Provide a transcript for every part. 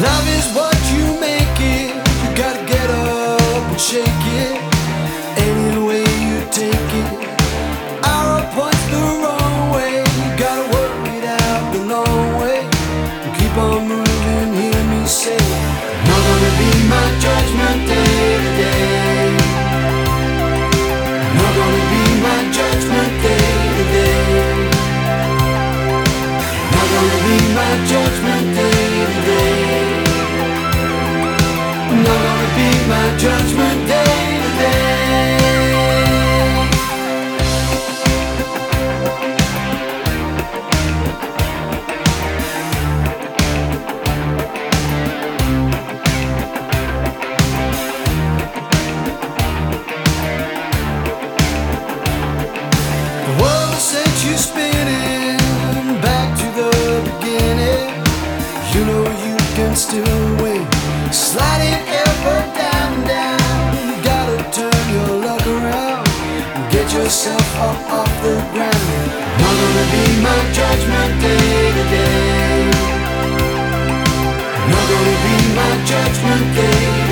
Love is what you make it. You gotta get up and shake it. Any way you take it. Our points the wrong way. You gotta work it out the long way. You keep on moving, hear me say. Not gonna be my judgment day today. Not gonna be my judgment day today. Not gonna be my judgment. my judgment day you spinning back to the beginning. You know you can still. Yourself up off the ground. Not gonna be my judgment day today. Not gonna be my judgment day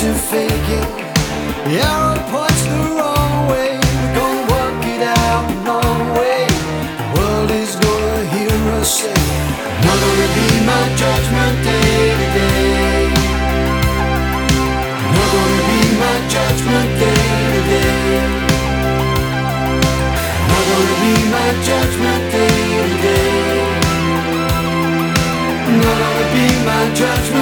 to fake it. Arrow points the wrong way. We're gonna work it out way. World is gonna hear us say, be my judgment day today. Be my judgment day today. Be my judgment day today. Be my judgment.